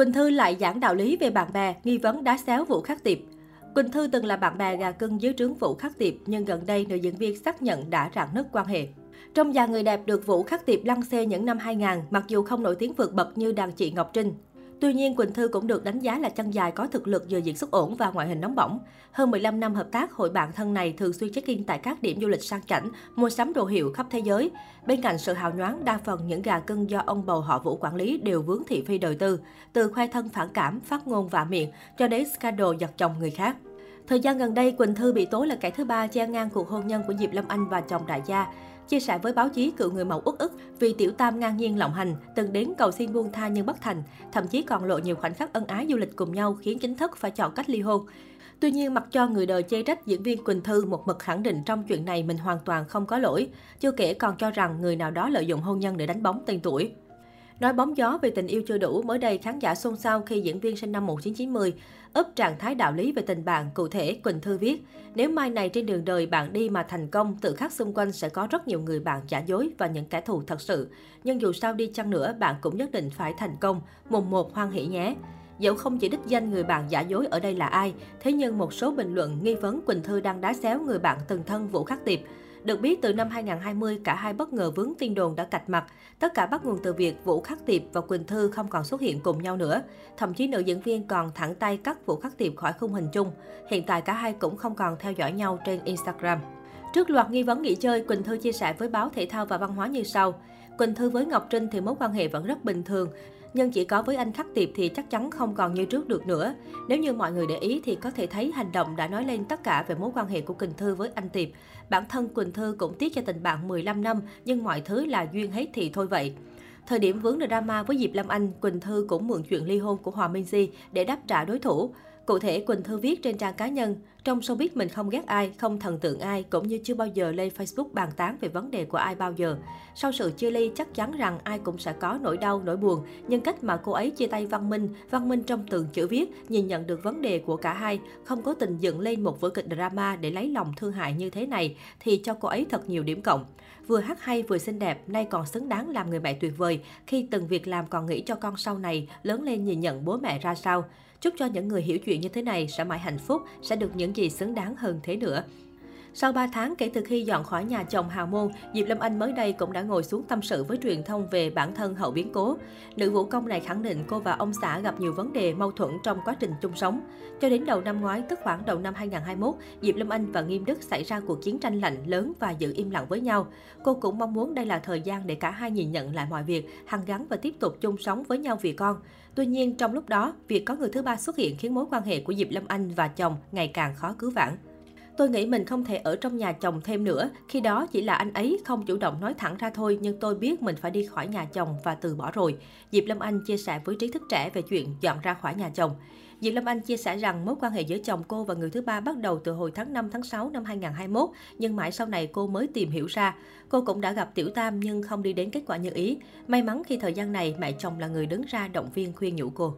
Quỳnh Thư lại giảng đạo lý về bạn bè, nghi vấn đá xéo Vũ Khắc Tiệp. Quỳnh Thư từng là bạn bè gà cưng dưới trướng Vũ Khắc Tiệp, nhưng gần đây nữ diễn viên xác nhận đã rạn nứt quan hệ. Trong già người đẹp được Vũ Khắc Tiệp lăng xê những năm 2000, mặc dù không nổi tiếng vượt bậc như đàn chị Ngọc Trinh, Tuy nhiên, Quỳnh Thư cũng được đánh giá là chân dài có thực lực vừa diễn xuất ổn và ngoại hình nóng bỏng. Hơn 15 năm hợp tác, hội bạn thân này thường xuyên check-in tại các điểm du lịch sang chảnh, mua sắm đồ hiệu khắp thế giới. Bên cạnh sự hào nhoáng, đa phần những gà cưng do ông bầu họ Vũ quản lý đều vướng thị phi đời tư, từ khoe thân phản cảm, phát ngôn vạ miệng cho đến scandal giật chồng người khác. Thời gian gần đây, Quỳnh Thư bị tố là kẻ thứ ba che ngang cuộc hôn nhân của Diệp Lâm Anh và chồng đại gia. Chia sẻ với báo chí, cựu người mẫu uất ức vì tiểu tam ngang nhiên lộng hành, từng đến cầu xin buông tha nhưng bất thành, thậm chí còn lộ nhiều khoảnh khắc ân ái du lịch cùng nhau khiến chính thức phải chọn cách ly hôn. Tuy nhiên, mặc cho người đời chê trách diễn viên Quỳnh Thư một mực khẳng định trong chuyện này mình hoàn toàn không có lỗi, chưa kể còn cho rằng người nào đó lợi dụng hôn nhân để đánh bóng tên tuổi. Nói bóng gió về tình yêu chưa đủ, mới đây khán giả xôn xao khi diễn viên sinh năm 1990 ấp trạng thái đạo lý về tình bạn. Cụ thể, Quỳnh Thư viết, nếu mai này trên đường đời bạn đi mà thành công, tự khắc xung quanh sẽ có rất nhiều người bạn giả dối và những kẻ thù thật sự. Nhưng dù sao đi chăng nữa, bạn cũng nhất định phải thành công. Mùng một hoan hỷ nhé. Dẫu không chỉ đích danh người bạn giả dối ở đây là ai, thế nhưng một số bình luận nghi vấn Quỳnh Thư đang đá xéo người bạn từng thân Vũ Khắc Tiệp. Được biết, từ năm 2020, cả hai bất ngờ vướng tin đồn đã cạch mặt. Tất cả bắt nguồn từ việc Vũ Khắc Tiệp và Quỳnh Thư không còn xuất hiện cùng nhau nữa. Thậm chí nữ diễn viên còn thẳng tay cắt Vũ Khắc Tiệp khỏi khung hình chung. Hiện tại cả hai cũng không còn theo dõi nhau trên Instagram. Trước loạt nghi vấn nghỉ chơi, Quỳnh Thư chia sẻ với báo Thể thao và Văn hóa như sau. Quỳnh Thư với Ngọc Trinh thì mối quan hệ vẫn rất bình thường nhưng chỉ có với anh Khắc Tiệp thì chắc chắn không còn như trước được nữa. Nếu như mọi người để ý thì có thể thấy hành động đã nói lên tất cả về mối quan hệ của Quỳnh Thư với anh Tiệp. Bản thân Quỳnh Thư cũng tiếc cho tình bạn 15 năm, nhưng mọi thứ là duyên hết thì thôi vậy. Thời điểm vướng drama với Diệp Lâm Anh, Quỳnh Thư cũng mượn chuyện ly hôn của Hòa Minh Di để đáp trả đối thủ. Cụ thể, Quỳnh Thư viết trên trang cá nhân, trong showbiz mình không ghét ai, không thần tượng ai, cũng như chưa bao giờ lên Facebook bàn tán về vấn đề của ai bao giờ. Sau sự chia ly, chắc chắn rằng ai cũng sẽ có nỗi đau, nỗi buồn, nhưng cách mà cô ấy chia tay Văn Minh, Văn Minh trong từng chữ viết, nhìn nhận được vấn đề của cả hai, không có tình dựng lên một vở kịch drama để lấy lòng thương hại như thế này, thì cho cô ấy thật nhiều điểm cộng. Vừa hát hay vừa xinh đẹp, nay còn xứng đáng làm người mẹ tuyệt vời, khi từng việc làm còn nghĩ cho con sau này lớn lên nhìn nhận bố mẹ ra sao. Chúc cho những người hiểu chuyện như thế này sẽ mãi hạnh phúc, sẽ được những những gì xứng đáng hơn thế nữa. Sau 3 tháng kể từ khi dọn khỏi nhà chồng hào môn, Diệp Lâm Anh mới đây cũng đã ngồi xuống tâm sự với truyền thông về bản thân hậu biến cố. Nữ vũ công này khẳng định cô và ông xã gặp nhiều vấn đề mâu thuẫn trong quá trình chung sống. Cho đến đầu năm ngoái, tức khoảng đầu năm 2021, Diệp Lâm Anh và Nghiêm Đức xảy ra cuộc chiến tranh lạnh lớn và giữ im lặng với nhau. Cô cũng mong muốn đây là thời gian để cả hai nhìn nhận lại mọi việc, hằng gắn và tiếp tục chung sống với nhau vì con. Tuy nhiên, trong lúc đó, việc có người thứ ba xuất hiện khiến mối quan hệ của Diệp Lâm Anh và chồng ngày càng khó cứu vãn. Tôi nghĩ mình không thể ở trong nhà chồng thêm nữa, khi đó chỉ là anh ấy không chủ động nói thẳng ra thôi nhưng tôi biết mình phải đi khỏi nhà chồng và từ bỏ rồi. Diệp Lâm Anh chia sẻ với trí thức trẻ về chuyện dọn ra khỏi nhà chồng. Diệp Lâm Anh chia sẻ rằng mối quan hệ giữa chồng cô và người thứ ba bắt đầu từ hồi tháng 5 tháng 6 năm 2021, nhưng mãi sau này cô mới tìm hiểu ra. Cô cũng đã gặp Tiểu Tam nhưng không đi đến kết quả như ý. May mắn khi thời gian này mẹ chồng là người đứng ra động viên khuyên nhủ cô.